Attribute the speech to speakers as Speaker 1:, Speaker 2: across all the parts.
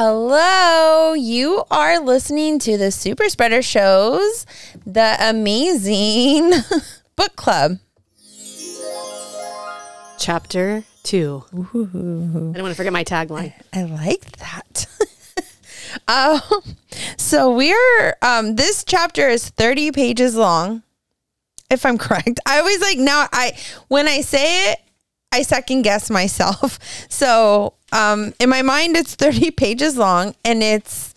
Speaker 1: Hello, you are listening to the Super Spreader Shows, the amazing book club.
Speaker 2: Chapter two. I don't want to forget my tagline.
Speaker 1: I like that. um, so we're um, this chapter is 30 pages long, if I'm correct. I always like now I when I say it, I second guess myself. So um, in my mind, it's 30 pages long and it's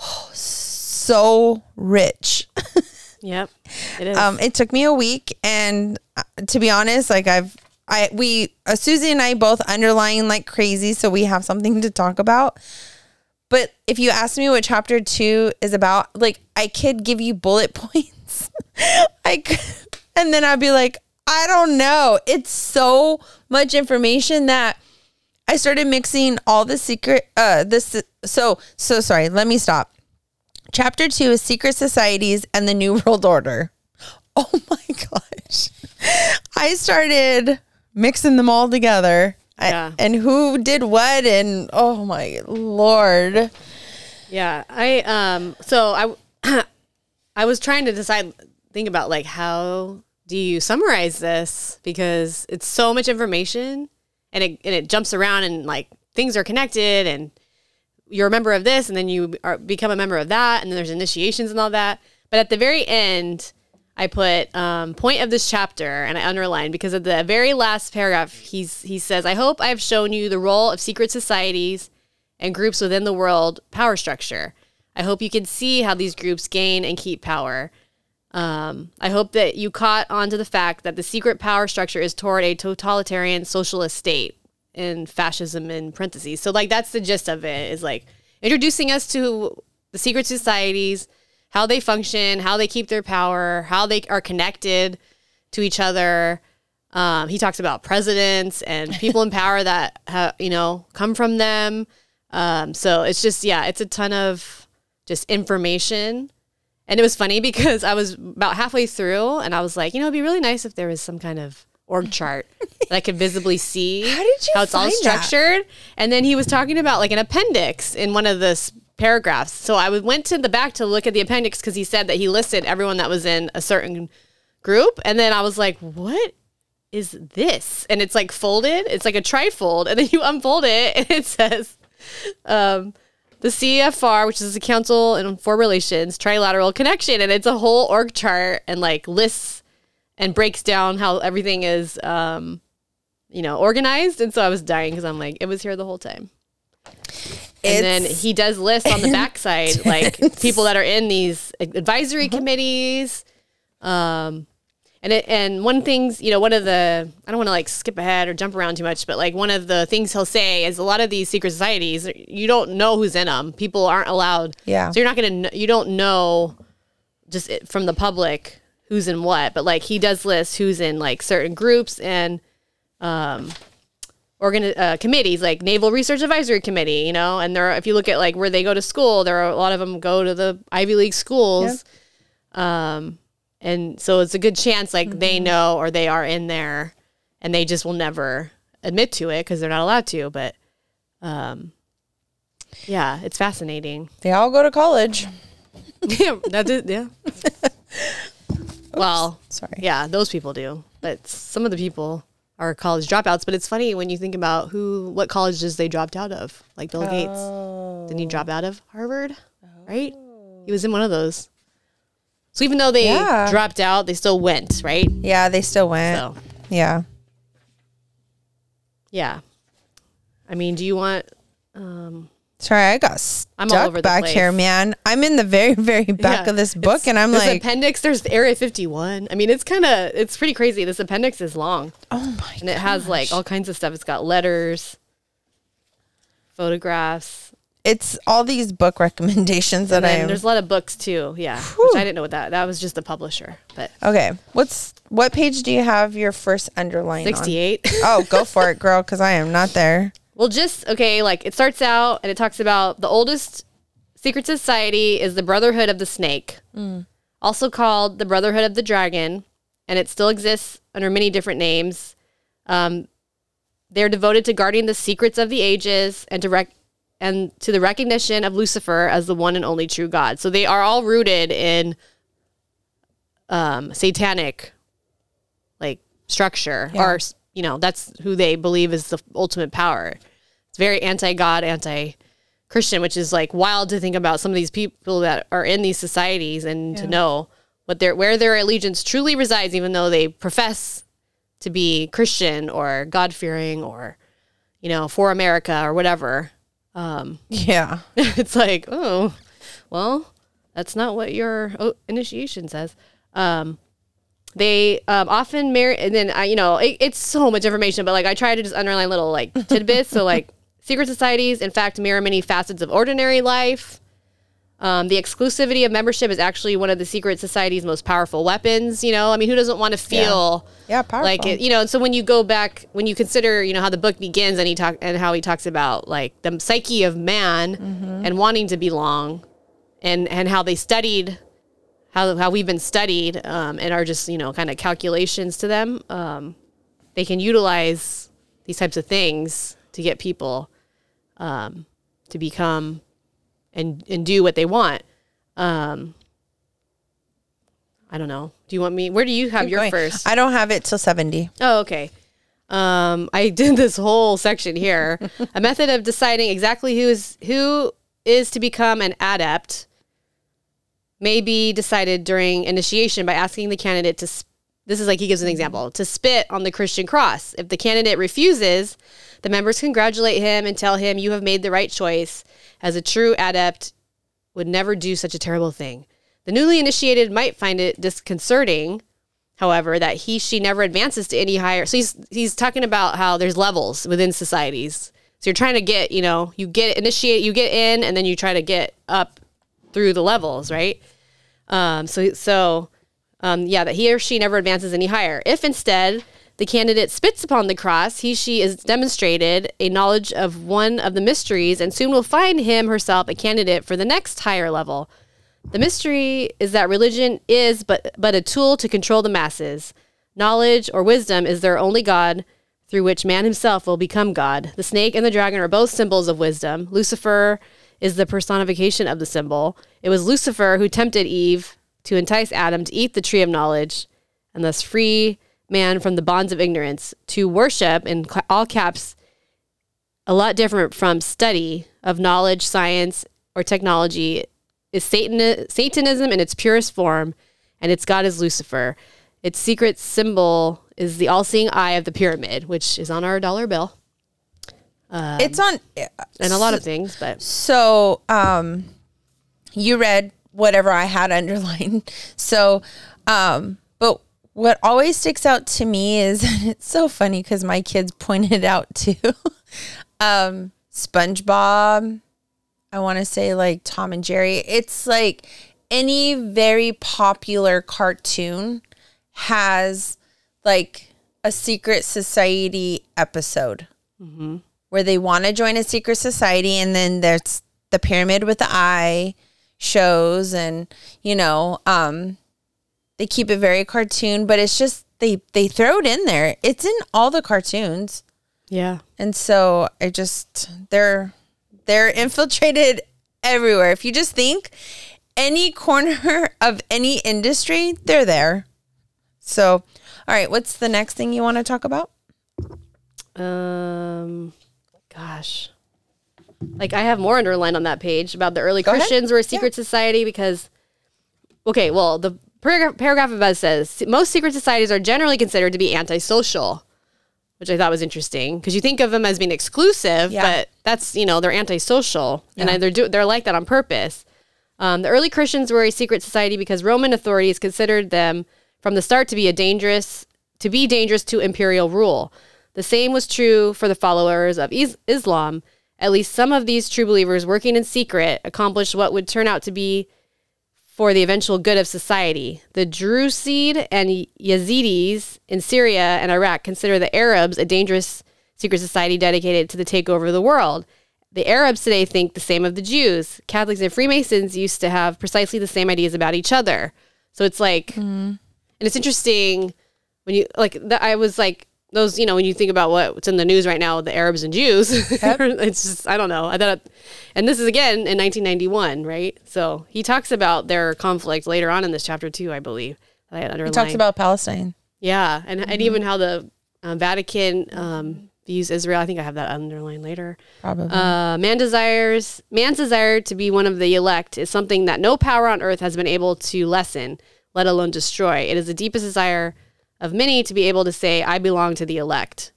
Speaker 1: oh, so rich.
Speaker 2: Yep, it is.
Speaker 1: Um, it took me a week, and uh, to be honest, like I've, I we uh, Susie and I both underlying like crazy, so we have something to talk about. But if you ask me what chapter two is about, like I could give you bullet points, I could, and then I'd be like, I don't know. It's so much information that I started mixing all the secret. Uh, this so so sorry. Let me stop. Chapter two is secret societies and the new world order. Oh my gosh. I started mixing them all together. I-
Speaker 2: Yeah.
Speaker 1: and who did what and oh my lord.
Speaker 2: yeah, I um. So I, I was trying to decide, think about like how do you summarize this because it's so much information, and it and it jumps around and like things are connected and you're a member of this and then you are, become a member of that and then there's initiations and all that. But at the very end i put um, point of this chapter and i underlined because at the very last paragraph he's he says i hope i have shown you the role of secret societies and groups within the world power structure. I hope you can see how these groups gain and keep power um, I hope that you caught on to the fact that the secret power structure is toward a totalitarian socialist state in fascism in parentheses. So like that's the gist of it is like introducing us to the secret societies, how they function, how they keep their power, how they are connected to each other. Um, he talks about presidents and people in power that ha- you know come from them. Um, so it's just yeah, it's a ton of just information. And it was funny because I was about halfway through and I was like, you know, it'd be really nice if there was some kind of org chart that I could visibly see
Speaker 1: How did you
Speaker 2: how it's all
Speaker 1: find that?
Speaker 2: structured. And then he was talking about like an appendix in one of the paragraphs. So I went to the back to look at the appendix because he said that he listed everyone that was in a certain group. And then I was like, what is this? And it's like folded. It's like a trifold. And then you unfold it and it says, um, the CFR, which is the Council on Foreign Relations Trilateral Connection, and it's a whole org chart and like lists and breaks down how everything is, um, you know, organized. And so I was dying because I'm like, it was here the whole time. And then he does lists on the backside like people that are in these advisory
Speaker 1: Uh-huh.
Speaker 2: committees. Um, and it, and one things, you know, one of the I don't want to like skip ahead or jump around too much, but like one of the things he'll say is a lot of these secret societies, you don't know who's in them. People aren't allowed.
Speaker 1: Yeah.
Speaker 2: So you're not gonna, kn- you don't know just it, from the public who's in what, but like he does list who's in like certain groups and um organ uh, committees like Naval Research Advisory Committee, you know, and there are, if you look at like where they go to school, there are a lot of them go to the Ivy League schools. Um and so it's a good chance like they know or they are in there and they just will never admit to it because they're not allowed to, but um yeah, it's fascinating.
Speaker 1: They all go to college.
Speaker 2: yeah, that's it. Yeah. well,
Speaker 1: Sorry.
Speaker 2: yeah, those people do, but some of the people are college dropouts. But it's funny when you think about who, what colleges they dropped out of. Like Bill Gates, didn't he drop out of Harvard? Right? He was in one of those. So even though they
Speaker 1: Yeah.
Speaker 2: dropped out, they still went. Right?
Speaker 1: Yeah, they still went.
Speaker 2: So
Speaker 1: Yeah.
Speaker 2: yeah. I mean, do you want? Um,
Speaker 1: Sorry, I got stuck
Speaker 2: I'm all over
Speaker 1: back
Speaker 2: place.
Speaker 1: here, man. I'm in the very, very back
Speaker 2: Yeah.
Speaker 1: of this book, and I'm
Speaker 2: this
Speaker 1: like,
Speaker 2: appendix. There's Area 51. I mean, it's kind of it's pretty crazy. This appendix is long.
Speaker 1: oh my
Speaker 2: and it has like all kinds of stuff. It's got letters, photographs,
Speaker 1: It's all these book recommendations that I
Speaker 2: there's a lot of books too. Yeah,
Speaker 1: Whew.
Speaker 2: which I didn't know what that. That was just the publisher, but
Speaker 1: Okay, what's what page do you have your first underline on?
Speaker 2: 68.
Speaker 1: Oh, go for it, girl, because I am not there.
Speaker 2: well, just okay. Like it starts out and it talks about the oldest secret society is the Brotherhood of the Snake, also called the Brotherhood of the Dragon, and it still exists under many different names. Um, they're devoted to guarding the secrets of the ages and to rec- and to the recognition of Lucifer as the one and only true God. So they are all rooted in um, satanic like structure,
Speaker 1: Yeah.
Speaker 2: or you know, that's who they believe is the ultimate power. It's very anti-God, anti-Christian, which is like wild to think about some of these people that are in these societies and to know what their where their allegiance truly resides, even though they profess to be Christian or God fearing or you know for America or whatever. Um,
Speaker 1: Yeah.
Speaker 2: it's like, oh, well, that's not what your oh, initiation says. Um, they um, often marry, and then I, you know, it, it's so much information, but like I try to just underline little like tidbits. so like secret societies, in fact, mirror many facets of ordinary life. Um, the exclusivity of membership is actually one of the secret society's most powerful weapons. You know, I mean, who doesn't want to feel
Speaker 1: Yeah, powerful.
Speaker 2: like it, you know? And so when you go back, when you consider, you know, how the book begins and he talk and how he talks about like the psyche of man
Speaker 1: Mm-hmm.
Speaker 2: and wanting to belong, and and how they studied how how we've been studied um, and are just you know kind of calculations to them. Um, they can utilize these types of things to get people um, to become and and do what they want. Um, I don't know. Do you want me? Where do you have
Speaker 1: Keep
Speaker 2: your
Speaker 1: going.
Speaker 2: first?
Speaker 1: I don't have it till 70.
Speaker 2: Oh, okay. Um, I did this whole section here. a method of deciding exactly who is who is to become an adept may be decided during initiation by asking the candidate to. Sp- this is like he gives an example to spit on the Christian cross. If the candidate refuses, the members congratulate him and tell him you have made the right choice. As a true adept, would never do such a terrible thing. The newly initiated might find it disconcerting however, that he she never advances to any higher. So he's he's talking about how there's levels within societies. So you're trying to get, you know, you get initiate, you get in, and then you try to get up through the levels, right? Um, so so um, yeah, that he or she never advances any higher. If instead the candidate spits upon the cross, he she is demonstrated a knowledge of one of the mysteries, and soon will find him herself a candidate for the next higher level. The mystery is that religion is but but a tool to control the masses. Knowledge or wisdom is their only God, through which man himself will become God. The snake and the dragon are both symbols of wisdom. Lucifer is the personification of the symbol. It was Lucifer who tempted Eve to entice Adam to eat the tree of knowledge and thus free man from the bonds of ignorance to worship in all caps a lot different from study of knowledge, science, or technology is Satan, Satanism in its purest form, and its god is Lucifer. Its secret symbol is the all-seeing eye of the pyramid, which is on our dollar bill
Speaker 1: it's on.
Speaker 2: and a lot of things. But
Speaker 1: So, um, you read whatever I had underlined. So, um, but what always sticks out to me is it's so funny because my kids pointed out too. um, SpongeBob. I want to say like Tom and Jerry. It's like any very popular cartoon has like a secret society episode where they want to join a secret society and then there's the pyramid with the eye shows and you know um they keep it very cartoon but it's just they they throw it in there. It's in all the cartoons.
Speaker 2: Yeah,
Speaker 1: and so i just they're they're infiltrated everywhere. If you just think any corner of any industry they're there. So all right what's the next thing you want to talk about?
Speaker 2: Um, gosh, like I have more underlined on that page about the early
Speaker 1: ahead.
Speaker 2: Christians were a secret society because, okay, well the paragraph, paragraph above says most secret societies are generally considered to be antisocial. Which I thought was interesting because you think of them as being exclusive,
Speaker 1: Yeah.
Speaker 2: but that's you know they're antisocial and
Speaker 1: Yeah.
Speaker 2: they're do they're like that on purpose. Um, the early Christians were a secret society because Roman authorities considered them from the start to be a dangerous to be dangerous to imperial rule. The same was true for the followers of Islam. At least some of these true believers working in secret accomplished what would turn out to be for the eventual good of society. The Drusid and Yazidis in Syria and Iraq consider the Arabs a dangerous secret society dedicated to the takeover of the world. The Arabs today think the same of the Jews. Catholics and Freemasons used to have precisely the same ideas about each other. So it's like, mm. and it's interesting when you like. The, I was like those, you know, when you think about what's in the news right now, the Arabs and Jews, it's just, I don't know. I thought, and this is again in 1991, right? So he talks about their conflict later on in this chapter too, I believe. I had
Speaker 1: He talks about Palestine.
Speaker 2: yeah, and and even how the uh, Vatican um, views Israel. I think I have that underlined later.
Speaker 1: Probably.
Speaker 2: Uh, man desires man's desire to be one of the elect is something that no power on earth has been able to lessen, let alone destroy. It is the deepest desire of many to be able to say, "I belong to the elect."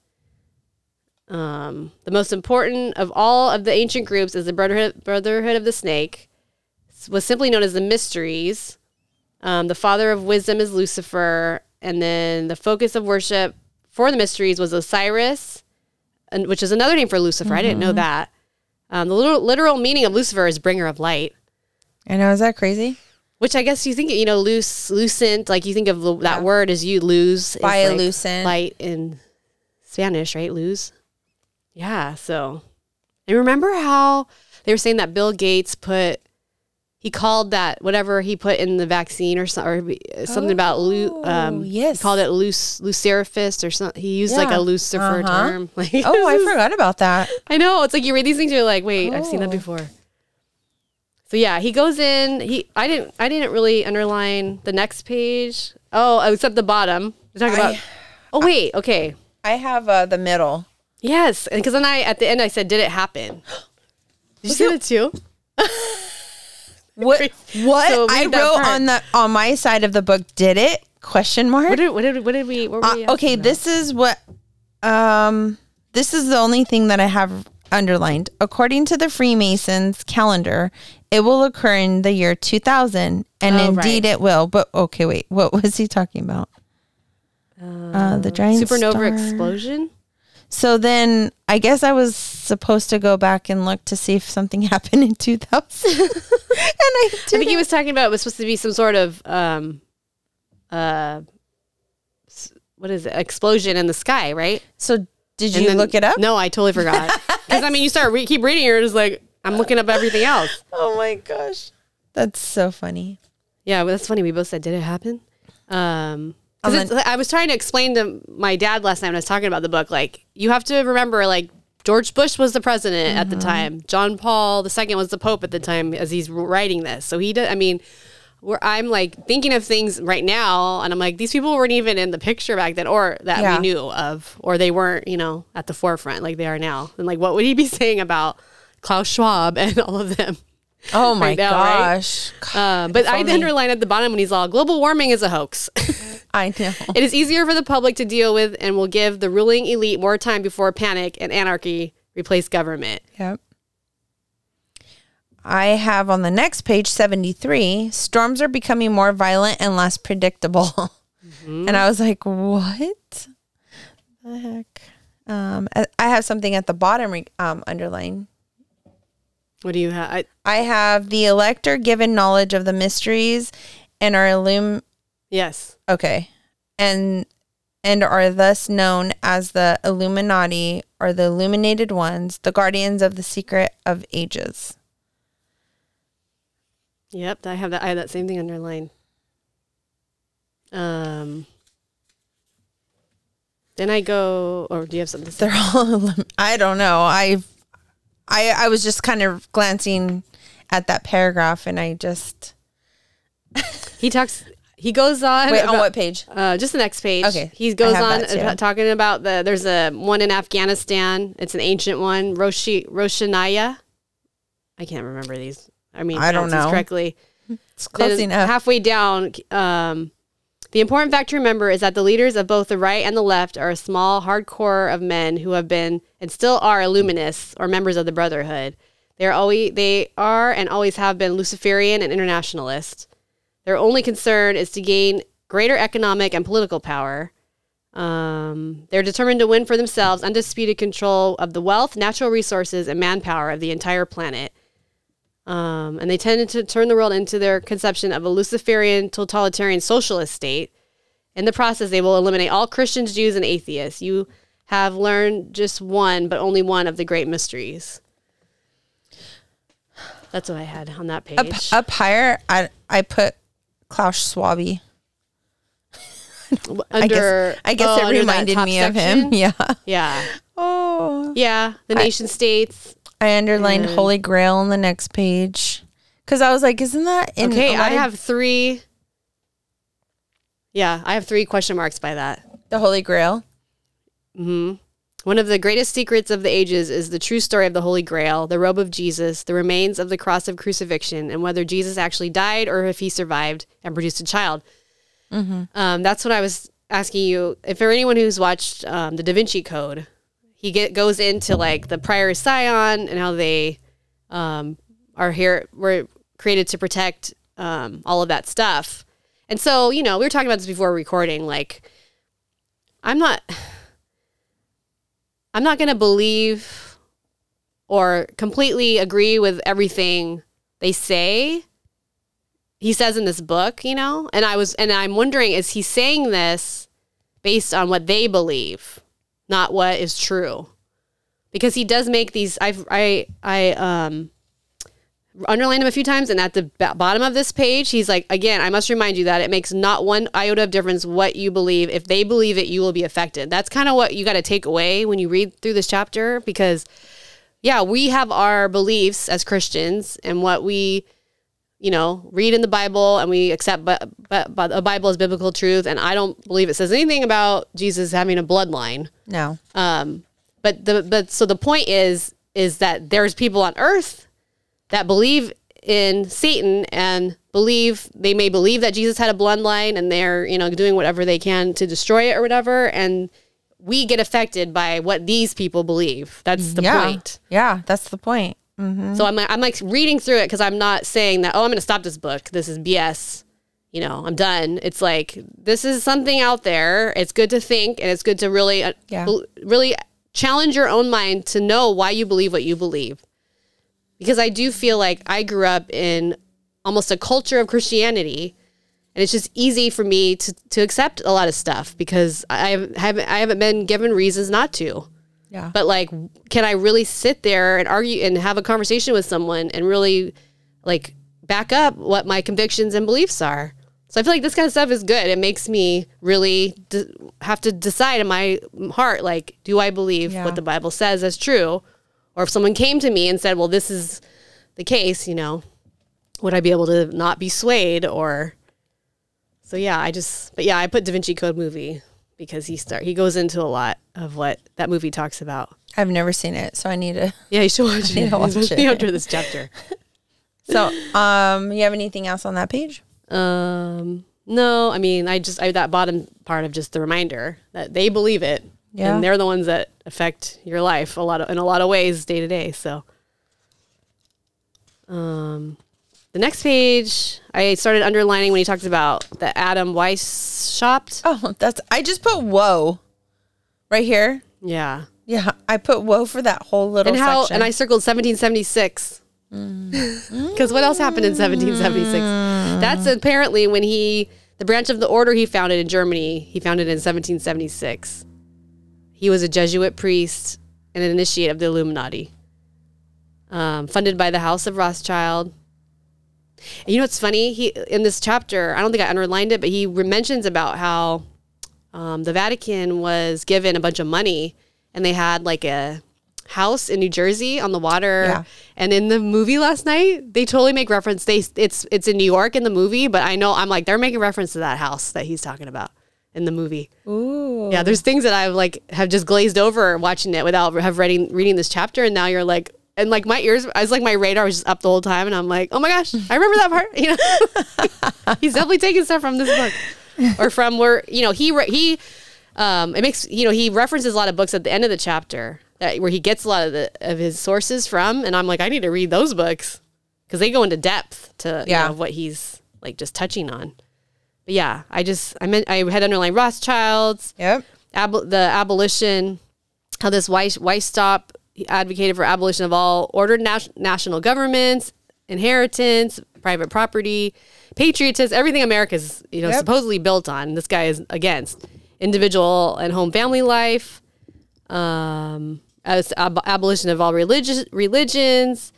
Speaker 2: Um, the most important of all of the ancient groups is the Brotherhood, Brotherhood of the Snake, was simply known as the Mysteries. Um, the father of wisdom is Lucifer, and then the focus of worship for the Mysteries was Osiris, and which is another name for Lucifer. I didn't know that. Um, the literal, literal meaning of Lucifer is bringer of light,
Speaker 1: I know. Is that crazy?
Speaker 2: Which I guess you think you know, loose, lucent. Like you think of that word as you lose, is like light in Spanish, right? Lose. Yeah. So, and remember how they were saying that Bill Gates put. He called that whatever he put in the vaccine or, so, or something about lu- um
Speaker 1: Oh, yes.
Speaker 2: he called it luc- lucerifist or something. He used like a Lucifer
Speaker 1: Uh-huh.
Speaker 2: term. Like,
Speaker 1: Oh, I forgot about that.
Speaker 2: I know. It's like you read these things, you're like, wait, I've seen that
Speaker 1: Oh.
Speaker 2: before. So yeah, he goes in. He I didn't I didn't really underline the next page. Oh, except the bottom. They talk about.
Speaker 1: I-
Speaker 2: oh wait, okay.
Speaker 1: I have uh, the middle.
Speaker 2: Yes, because then I at the end I said, did it happen? Did you see that too?
Speaker 1: What? What
Speaker 2: So
Speaker 1: I wrote
Speaker 2: part.
Speaker 1: on the on my side of the book? Did it? Question mark.
Speaker 2: What did what did what did we? What were
Speaker 1: Uh,
Speaker 2: we
Speaker 1: okay,
Speaker 2: about?
Speaker 1: this is what um this is the only thing that I have underlined. According to the Freemasons calendar, it will occur in the year 2000 and
Speaker 2: Oh,
Speaker 1: indeed
Speaker 2: right.
Speaker 1: it will. But okay, wait. What was he talking about? Uh, the giant
Speaker 2: supernova
Speaker 1: star.
Speaker 2: explosion.
Speaker 1: So then I guess I was supposed to go back and look to see if something happened in 2000. and I
Speaker 2: I think he was talking about it was supposed to be some sort of um, uh, what is it? Explosion in the sky, right?
Speaker 1: so did you
Speaker 2: then-
Speaker 1: look it up?
Speaker 2: No, I totally forgot. Because I mean, you start re- keep reading, you're just like, I'm looking up everything else.
Speaker 1: Oh my gosh. That's so funny.
Speaker 2: Yeah, well, that's funny. We both said, did it happen? Um, 'cause
Speaker 1: And
Speaker 2: it's- I was trying to explain to my dad last night when I was talking about the book. Like, you have to remember, like George Bush was the president at the
Speaker 1: Mm-hmm.
Speaker 2: time. John Paul II was the pope at the time as he's writing this. So he did. I mean. Where I'm like thinking of things right now, and I'm like, these people weren't even in the picture back then, or that
Speaker 1: Yeah.
Speaker 2: we knew of, or they weren't, you know, at the forefront like they are now. And like, what would he be saying about Klaus Schwab and all of them?
Speaker 1: Oh my
Speaker 2: Right now, right?
Speaker 1: gosh.
Speaker 2: Uh, but I
Speaker 1: only-
Speaker 2: underline at the bottom when he's all global warming is a hoax.
Speaker 1: I know.
Speaker 2: it is easier for the public to deal with and will give the ruling elite more time before panic and anarchy replace government.
Speaker 1: Yep. I have on the next page 73 storms are becoming more violent and less predictable. And I was like, what the heck? Um, I have something at the bottom re- um, underlined.
Speaker 2: What do you have? I,
Speaker 1: I have the elector given knowledge of the mysteries and are illum
Speaker 2: yes.
Speaker 1: okay and and are thus known as the Illuminati or the illuminated ones, the guardians of the secret of ages.
Speaker 2: Yep. I have that. I have that same thing underlined. Um. Then I go, or do you have something to say?
Speaker 1: They're all I don't know. I I I was just kind of glancing at that paragraph and I just
Speaker 2: He talks. He goes on.
Speaker 1: Wait, on what page?
Speaker 2: Uh, just the next page.
Speaker 1: Okay,
Speaker 2: He goes on about, talking about the. There's a one in Afghanistan. It's an ancient one. Roshi Roshanaya. I can't remember these. I mean,
Speaker 1: I don't know.
Speaker 2: correctly.
Speaker 1: It's close enough.
Speaker 2: Halfway down, um, the important fact to remember is that the leaders of both the right and the left are a small, hardcore of men who have been and still are illuminists or members of the Brotherhood. They are always they are and always have been Luciferian and internationalist. Their only concern is to gain greater economic and political power. Um, they're determined to win for themselves undisputed control of the wealth, natural resources, and manpower of the entire planet. Um, and they tended to turn the world into their conception of a Luciferian totalitarian socialist state. In the process, they will eliminate all Christians, Jews, and atheists. You have learned just one, but only one of the great mysteries. That's what I had on that page.
Speaker 1: up, up higher, I I put Klaus Schwabi.
Speaker 2: under.
Speaker 1: I guess, I guess
Speaker 2: oh,
Speaker 1: it reminded me of him. Yeah.
Speaker 2: Yeah,
Speaker 1: Oh.
Speaker 2: yeah. The nation states.
Speaker 1: I underlined
Speaker 2: And-
Speaker 1: Holy Grail on the next page because I was like, isn't that in
Speaker 2: Okay, I have three. Yeah, I have three question marks by that.
Speaker 1: the Holy Grail?
Speaker 2: hmm One of the greatest secrets of the ages is the true story of the Holy Grail, the robe of Jesus, the remains of the cross of crucifixion, and whether Jesus actually died or if he survived and produced a child. Um, that's what I was asking you. If for anyone who's watched um, the Da Vinci Code, he get, goes into like the prior Sion and how they um, are here were created to protect um, all of that stuff. And so, you know, we were talking about this before recording. Like, I'm not, I'm not going to believe or completely agree with everything they say. He says in this book, you know, and I was, and I'm wondering, is he saying this based on what they believe, not what is true? Because he does make these. I've, I, I, um, underlined him a few times and at the b- bottom of this page he's like again i must remind you that it makes not one iota of difference what you believe if they believe it you will be affected that's kind of what you got to take away when you read through this chapter because yeah we have our beliefs as christians and what we you know read in the bible and we accept but but, but the bible as biblical truth and i don't believe it says anything about jesus having a bloodline
Speaker 1: No.
Speaker 2: um, but the but so the point is is that there's people on earth that believe in Satan and believe they may believe that Jesus had a bloodline and they're you know doing whatever they can to destroy it or whatever and we get affected by what these people believe. That's the
Speaker 1: yeah.
Speaker 2: point.
Speaker 1: Yeah, that's the point.
Speaker 2: So I'm like, I'm like reading through it because I'm not saying that oh I'm going to stop this book. This is BS. You know, I'm done. It's like this is something out there. It's good to think and it's good to really, uh,
Speaker 1: Yeah.
Speaker 2: bel- really challenge your own mind to know why you believe what you believe. Because I do feel like I grew up in almost a culture of Christianity, and it's just easy for me to to accept a lot of stuff because I haven't I haven't been given reasons not to
Speaker 1: Yeah.
Speaker 2: but like can i really sit there and argue and have a conversation with someone and really like back up what my convictions and beliefs are so i feel like this kind of stuff is good it makes me really de- have to decide in my heart like do i believe
Speaker 1: Yeah.
Speaker 2: what the bible says as true or if someone came to me and said well this is the case you know would i be able to not be swayed or so yeah i just but yeah i put da vinci code movie because he start he goes into a lot of what that movie talks about
Speaker 1: I've never seen it, so I need to.
Speaker 2: yeah, you should watch
Speaker 1: need
Speaker 2: it.
Speaker 1: to watch it.
Speaker 2: after this chapter.
Speaker 1: So, um, you have anything else on that page?
Speaker 2: Um, no, I mean, I just I that bottom part of just the reminder that they believe it,
Speaker 1: Yeah.
Speaker 2: and they're the ones that affect your life a lot of, in a lot of ways day to day. So, um, the next page I started underlining when he talks about the Adam Weishaupt.
Speaker 1: Oh, that's. I just put whoa, right here.
Speaker 2: Yeah,
Speaker 1: Yeah, I put whoa for that whole little
Speaker 2: and how
Speaker 1: section.
Speaker 2: and I circled 1776
Speaker 1: Mm.
Speaker 2: because what else happened in 1776 that's apparently when he the branch of the order he founded in germany he founded in 1776 he was a jesuit priest and an initiate of the illuminati um, funded by the house of rothschild and you know what's funny he in this chapter i don't think i underlined it but he mentions about how um, the vatican was given a bunch of money and they had like a house in New Jersey on the water.
Speaker 1: Yeah.
Speaker 2: And in the movie last night, they totally make reference. They it's it's in New York in the movie, but I know I'm like they're making reference to that house that he's talking about in the movie.
Speaker 1: Ooh.
Speaker 2: Yeah, there's things that I've like have just glazed over watching it without have reading reading this chapter, and now you're like. And like my ears, I was like my radar was just up the whole time, and I'm like, oh my gosh, I remember that part. You know, he's definitely taking stuff from this book, or from where you know he re- he um, it makes you know he references a lot of books at the end of the chapter that where he gets a lot of the of his sources from, and I'm like, I need to read those books because they go into depth to you
Speaker 1: Yeah.
Speaker 2: know, what he's like just touching on. But yeah, I just I meant I had underlined Rothschilds,
Speaker 1: Yep.
Speaker 2: ab- the abolition, how this Weiss, Weishaupt advocated for abolition of all ordered nas- national governments, inheritance, private property, patriotism, everything America's you know
Speaker 1: Yep.
Speaker 2: supposedly built on. This guy is against individual and home family life, um, as ab- abolition of all religious religions.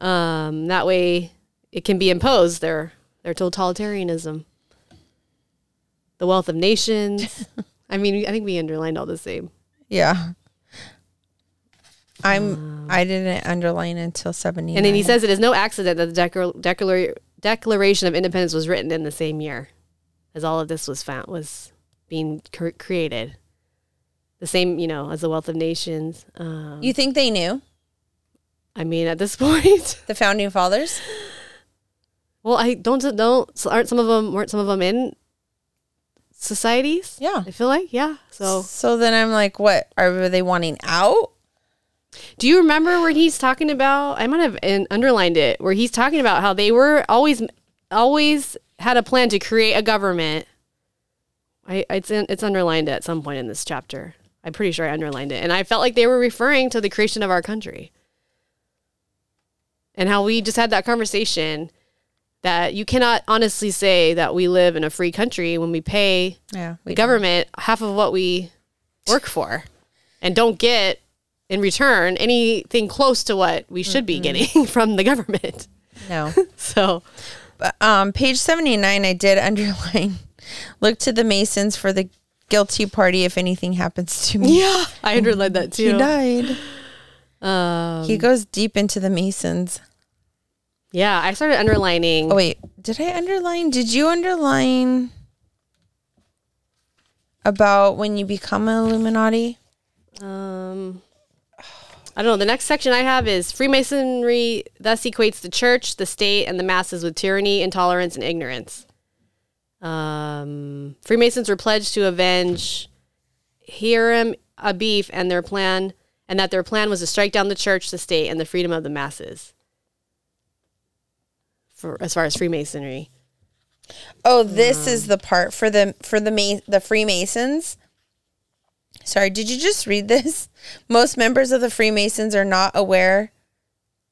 Speaker 2: Um, that way, it can be imposed. Their their totalitarianism. the wealth of nations. I mean, I think we underlined all the same.
Speaker 1: Yeah. I'm. I didn't underline until seventy.
Speaker 2: And then he says it is no accident that the Declar- Declar- Declaration of Independence was written in the same year as all of this was found was being cr- created. The same, you know, as the wealth of nations. Um,
Speaker 1: "You think they knew
Speaker 2: I mean, at this point,
Speaker 1: the founding fathers?"
Speaker 2: well, I don't don't so aren't some of them weren't some of them in societies?
Speaker 1: Yeah.
Speaker 2: I feel like yeah. So
Speaker 1: So then I'm like, "What are they wanting out?"
Speaker 2: Do you remember where he's talking about? I might have underlined it where he's talking about how they were always, always had a plan to create a government. I it's in, it's underlined at some point in this chapter. I'm pretty sure I underlined it, and I felt like they were referring to the creation of our country, and how we just had that conversation that you cannot honestly say that we live in a free country when we pay
Speaker 1: Yeah,
Speaker 2: the government half of what we work for and don't get in return anything close to what we should be getting from the government.
Speaker 1: No.
Speaker 2: So,
Speaker 1: But, um, page 79, I did underline look to the Masons for the guilty party if anything happens to me.
Speaker 2: yeah, I underlined that too.
Speaker 1: He died.
Speaker 2: Um,
Speaker 1: He goes deep into the Masons.
Speaker 2: yeah, I started underlining.
Speaker 1: Oh, wait. Did I underline? Did you underline about when you become an Illuminati?
Speaker 2: Um, I don't know. The next section I have is Freemasonry thus equates the church, the state, and the masses with tyranny, intolerance, and ignorance. Um, Freemasons were pledged to avenge Hiram Abif and their plan, and that their plan was to strike down the church, the state, and the freedom of the masses. For as far as Freemasonry,
Speaker 1: Oh, this is the part for the for the the Freemasons. Sorry, did you just read this? Most members of the Freemasons are not aware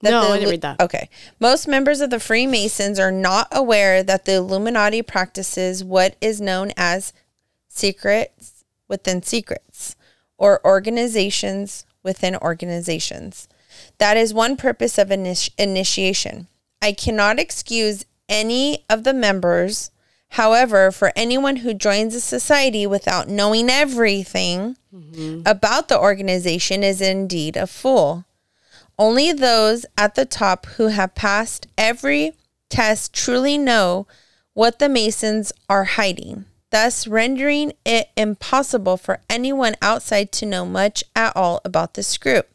Speaker 2: No,
Speaker 1: the
Speaker 2: I didn't read that.
Speaker 1: Okay. Most members of the Freemasons are not aware that the Illuminati practices what is known as secrets within secrets or organizations within organizations. That is one purpose of initi- initiation. I cannot excuse any of the members. However, for anyone who joins a society without knowing everything mm-hmm. about the organization is indeed a fool. Only those at the top who have passed every test truly know what the Masons are hiding, thus rendering it impossible for anyone outside to know much at all about this group.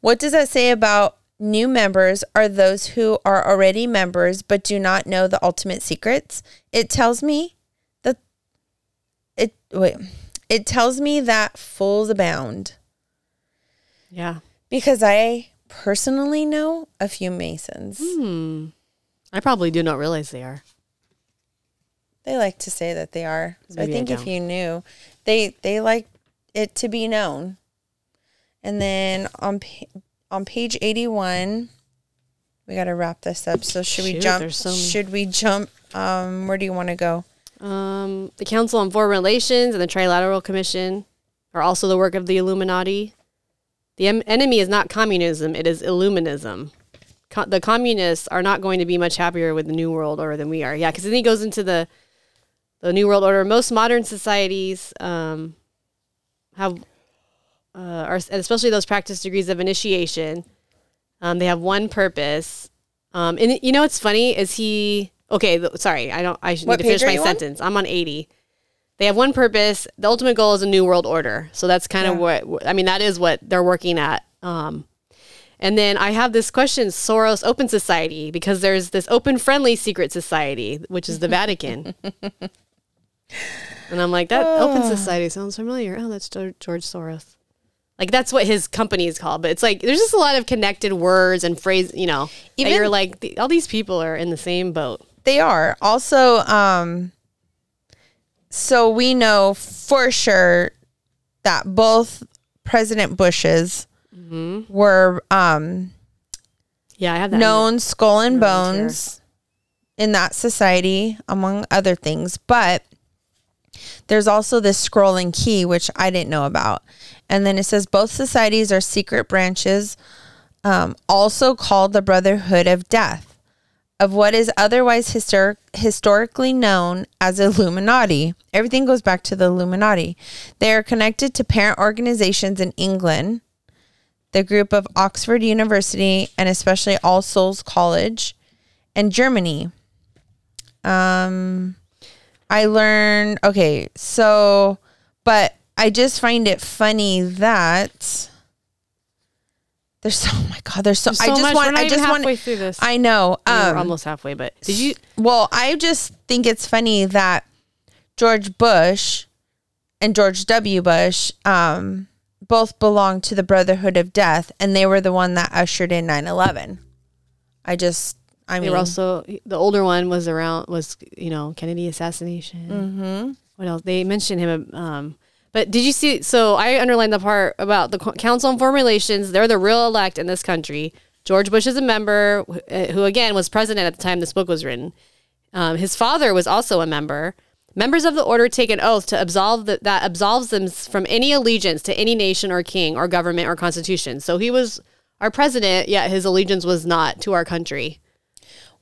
Speaker 1: What does that say about new members are those who are already members but do not know the ultimate secrets? It tells me that it wait, it tells me that fools abound
Speaker 2: yeah,
Speaker 1: because I personally know a few Masons. Hmm.
Speaker 2: I probably do not realize they are.
Speaker 1: They like to say that they are. So I
Speaker 2: Maybe I
Speaker 1: think if you knew, they they like it to be known. And then on on page 81, we got to wrap this up. So should we jump
Speaker 2: there's so many.
Speaker 1: should we jump um where do you want to go?
Speaker 2: Um, the Council on Foreign Relations and the Trilateral Commission are also the work of the Illuminati. The em- enemy is not communism, it is Illuminism. Co- the communists are not going to be much happier with the New World Order than we are. Yeah, because then he goes into the the New World Order. Most modern societies um, have, uh, especially those practice degrees of initiation, um, they have one purpose. Um, and you know what's funny is he okay? th- Sorry, I don't. I should need to finish my
Speaker 1: you on?
Speaker 2: sentence. I'm on eighty. They have one purpose. The ultimate goal is a new world order. So that's kind of
Speaker 1: Yeah.
Speaker 2: what I mean. That is what they're working at. Um, and then I have this question: Soros Open Society, because there's this open, friendly secret society, which is the Vatican. and I'm like, that Open Society sounds familiar. Oh, that's George Soros. Like that's what his company is called. But it's like there's just a lot of connected words and phrase. You know,
Speaker 1: Even-
Speaker 2: you're like the, all these people are in the same boat.
Speaker 1: They are. Also um so we know for sure that both President Bushes
Speaker 2: Mm-hmm.
Speaker 1: were um
Speaker 2: Yeah, I have that.
Speaker 1: known skull and bones in that society, among other things. But there's also this scroll and key, which I didn't know about. And then it says both societies are secret branches, um, also called the Brotherhood of Death. of what is otherwise histor- historically known as Illuminati. Everything goes back to the Illuminati. They are connected to parent organizations in England, the group of Oxford University, and especially All Souls College, and Germany. Um, I learned okay, so, but I just find it funny that there's so oh my god, there's so,
Speaker 2: There's
Speaker 1: I just
Speaker 2: much.
Speaker 1: want I just want
Speaker 2: halfway through this.
Speaker 1: I know. Um,
Speaker 2: we're almost halfway, but did you?
Speaker 1: well, I just think it's funny that George Bush and George W. Bush um, both belong to the Brotherhood of Death, and they were the one that ushered in 9/11. I just, I
Speaker 2: They
Speaker 1: mean,
Speaker 2: were also the older one was around was you know Kennedy assassination. Mm-hmm. What else? They mentioned him. Um, but did you see? So I underlined the part about the Council on Foreign Relations. They're the real elect in this country. George Bush is a member, uh, who again was president at the time this book was written. Um, his father was also a member. Members of the order take an oath to absolve the, that absolves them from any allegiance to any nation or king or government or constitution. So he was our president, yet his allegiance was not to our country.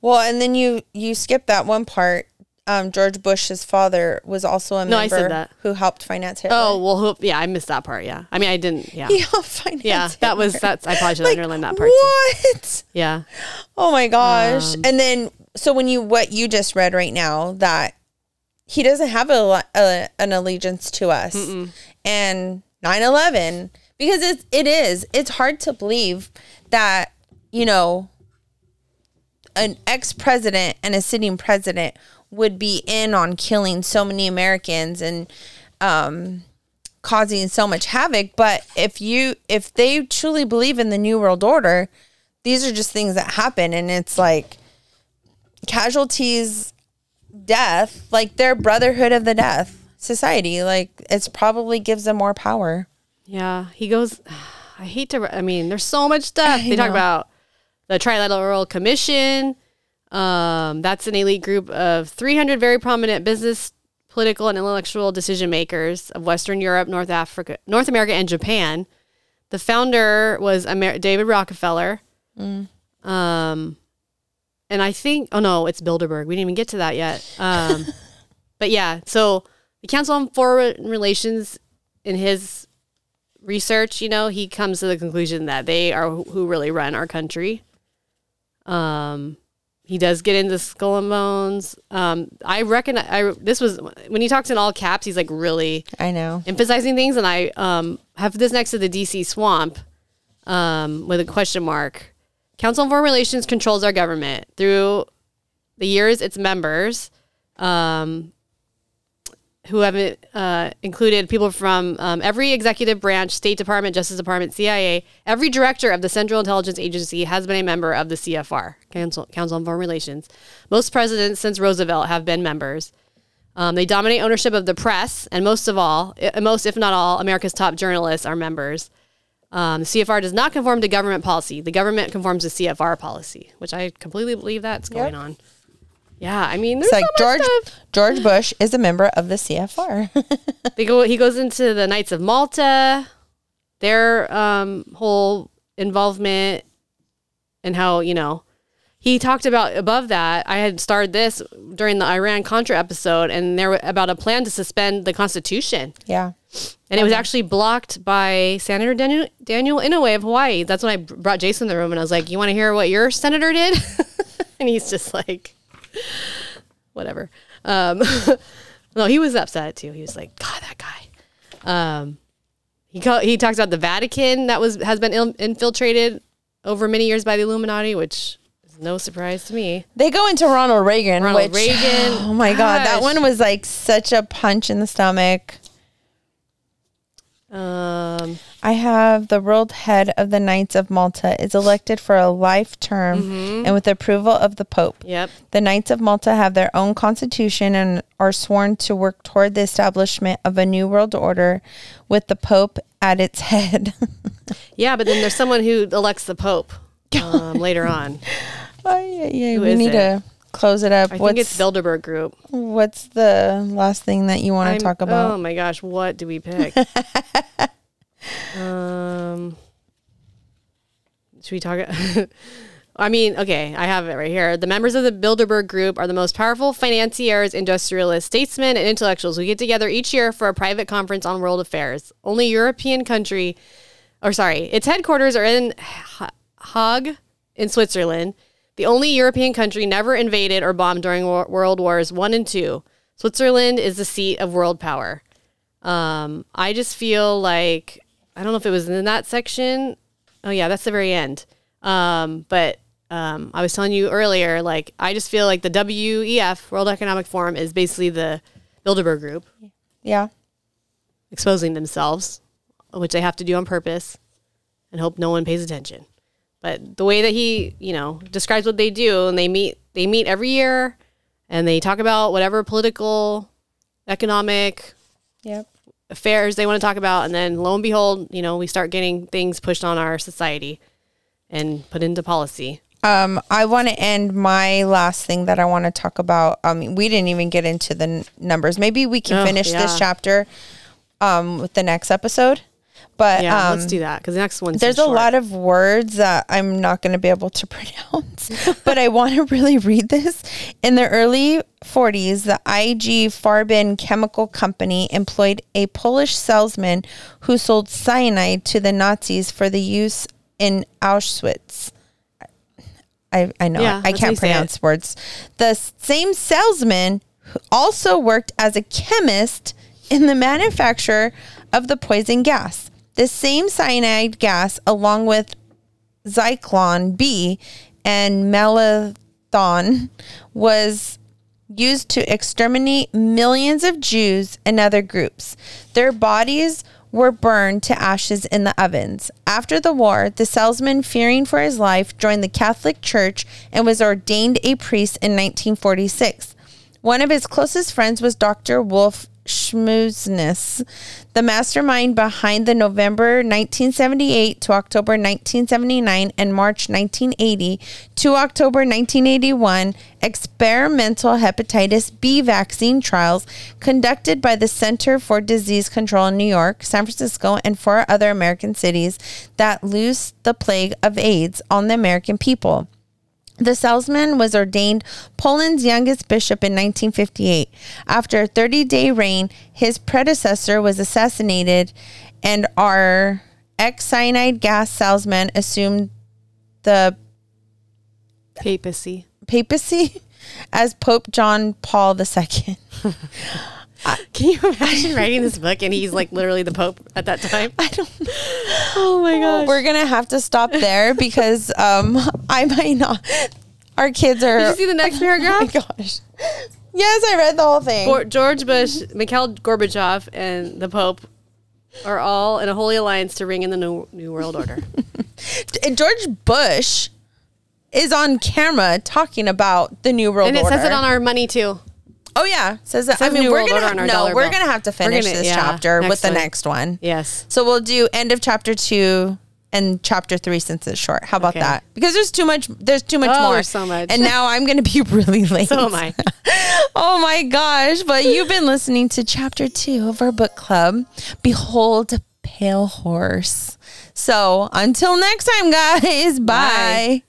Speaker 1: well, and then you you skip that one part. Um, George Bush's father was also a member
Speaker 2: No, I said that.
Speaker 1: who helped finance Hitler.
Speaker 2: Oh well, who, yeah, I missed that part. Yeah, I mean, I didn't. Yeah,
Speaker 1: he helped finance.
Speaker 2: yeah, that was that's. I probably should
Speaker 1: Like,
Speaker 2: underline that part. Too.
Speaker 1: What?
Speaker 2: Yeah,
Speaker 1: Oh my gosh.
Speaker 2: Um,
Speaker 1: and then so when you what you just read right now that he doesn't have a, a an allegiance to us. And 9/11 because it's it is it's hard to believe that, you know, an ex-president and a sitting president would be in on killing so many Americans and um causing so much havoc, but if you if they truly believe in the new world order, these are just things that happen and it's like casualties death like their brotherhood of the death society like it's probably gives them more power
Speaker 2: yeah. He goes. I hate to. I mean, there's so much stuff.
Speaker 1: I
Speaker 2: they talk about the Trilateral Commission. Um, that's an elite group of 300 very prominent business, political, and intellectual decision makers of Western Europe, North Africa, North America, and Japan. The founder was Amer- David Rockefeller. Um, and I think, oh no, it's Bilderberg. We didn't even get to that yet. Um, but yeah, so the Council on Foreign Relations, in his research, you know, he comes to the conclusion that they are who who really run our country. Um, he does get into skull and bones. Um, I reckon I this was when he talks in all caps. He's like really
Speaker 1: i know
Speaker 2: emphasizing things, and I um, have this next to the DC swamp um, with a question mark. Council on Foreign Relations controls our government through the years. Its members, um, who have uh, included people from um, every executive branch, State Department, Justice Department, CIA. Every director of the Central Intelligence Agency has been a member of the CFR, Council, Council on Foreign Relations. Most presidents since Roosevelt have been members. Um, they dominate ownership of the press, and most of all, most if not all, America's top journalists are members. Um, the CFR does not conform to government policy. The government conforms to CFR policy, which I completely believe that's going on. Yeah, I mean, there's
Speaker 1: it's like george
Speaker 2: stuff.
Speaker 1: george bush is a member of the cfr
Speaker 2: They go. He goes into the Knights of Malta, their um, whole involvement, and how you know he talked about above that. I had started this during the Iran Contra episode, and there were about a plan to suspend the Constitution,
Speaker 1: yeah
Speaker 2: and it was actually blocked by Senator Daniel, Daniel Inouye of Hawaii. That's when I brought Jason in the room, and I was like, "You want to hear what your senator did?" and he's just like, "Whatever." Um, no, he was upset too. He was like, "God, that guy." Um, he call, he talks about the Vatican that was has been il- infiltrated over many years by the Illuminati, which is no surprise to me.
Speaker 1: they go into ronald reagan
Speaker 2: Ronald
Speaker 1: which
Speaker 2: Reagan,
Speaker 1: oh my god that one was like such a punch in the stomach
Speaker 2: Um,
Speaker 1: I have the world head of the Knights of Malta is elected for a life term
Speaker 2: Mm-hmm.
Speaker 1: and with approval of the Pope.
Speaker 2: yep.
Speaker 1: The Knights of Malta have their own constitution and are sworn to work toward the establishment of a new world order with the Pope at its head.
Speaker 2: Yeah, but then there's someone who elects the Pope um, later on.
Speaker 1: oh, yeah, yeah.
Speaker 2: Who
Speaker 1: We need
Speaker 2: it?
Speaker 1: to close it up.
Speaker 2: I
Speaker 1: what's
Speaker 2: think it's Bilderberg Group.
Speaker 1: what's the last thing that you want to talk about?
Speaker 2: Oh my gosh, what do we pick? um, should we talk? I mean, okay, I have it right here. The members of the Bilderberg Group are the most powerful financiers, industrialists, statesmen, and intellectuals who get together each year for a private conference on world affairs. Only European country, or sorry, its headquarters are in Ha- Hague in Switzerland. The only European country never invaded or bombed during Wor- World Wars One and Two. Switzerland is the seat of world power. Um, I just feel like I don't know if it was in that section. Oh yeah, that's the very end. Um, but um, I was telling you earlier, like I just feel like the WEF World Economic Forum is basically the Bilderberg Group
Speaker 1: Yeah.
Speaker 2: exposing themselves, which they have to do on purpose, and hope no one pays attention. But the way that he, you know, describes what they do, and they meet, they meet every year, and they talk about whatever political, economic,
Speaker 1: Yep.
Speaker 2: affairs they want to talk about and then lo and behold you know we start getting things pushed on our society and put into policy
Speaker 1: Um, I want to end my last thing that I want to talk about. I mean, we didn't even get into the n- numbers. Maybe we can
Speaker 2: Oh,
Speaker 1: finish this chapter um, with the next episode. But
Speaker 2: yeah
Speaker 1: um,
Speaker 2: let's do that because the next one.
Speaker 1: there's a lot of words that I'm not going to be able to pronounce, but I want to really read this. In the early 40s, the IG Farben Chemical Company employed a Polish salesman who sold cyanide to the Nazis for the use in Auschwitz. I, I know
Speaker 2: Yeah,
Speaker 1: I
Speaker 2: that's how you
Speaker 1: can't pronounce words. The same salesman who also worked as a chemist in the manufacture of the poison gas. The same cyanide gas, along with Zyklon B and Malathion, was used to exterminate millions of Jews and other groups. Their bodies were burned to ashes in the ovens. After the war, the salesman, fearing for his life, joined the Catholic Church and was ordained a priest in 1946. One of his closest friends was Dr. Wolf Szmuness, the mastermind behind the November 1978 to October 1979 and March 1980 to October 1981 experimental hepatitis B vaccine trials conducted by the Center for Disease Control in New York, San Francisco, and four other American cities that loosed the plague of AIDS on the American people. The salesman was ordained Poland's youngest bishop in 1958. After a 30 day reign, his predecessor was assassinated, and our ex cyanide gas salesman assumed the
Speaker 2: papacy
Speaker 1: papacy as Pope John Paul II.
Speaker 2: can you imagine writing this book and he's like literally the pope at that time
Speaker 1: I don't
Speaker 2: oh my gosh
Speaker 1: We're going to have to stop there because um, I might not. Our kids are.
Speaker 2: did you see the next
Speaker 1: Oh my gosh. Yes, I read the whole thing.
Speaker 2: Gor- george bush mikhail gorbachev and the pope are all in a holy alliance to ring in the new, new world order
Speaker 1: And George Bush is on camera talking about the New World Order.
Speaker 2: and it
Speaker 1: Order.
Speaker 2: says it on our money too
Speaker 1: oh yeah, says that. I mean, we're gonna
Speaker 2: Order on our
Speaker 1: no, we're
Speaker 2: bill.
Speaker 1: gonna have to finish
Speaker 2: gonna-
Speaker 1: this
Speaker 2: yeah,
Speaker 1: chapter with the
Speaker 2: one.
Speaker 1: next one.
Speaker 2: yes
Speaker 1: So we'll do end of chapter two and chapter three since it's short. How about
Speaker 2: Okay.
Speaker 1: that? Because there's too much. There's too much
Speaker 2: Oh,
Speaker 1: more.
Speaker 2: so much.
Speaker 1: And now I'm gonna be really late.
Speaker 2: so am i
Speaker 1: oh my gosh! But you've been listening to chapter two of our book club. Behold, pale horse. So until next time, guys. bye.
Speaker 2: Bye.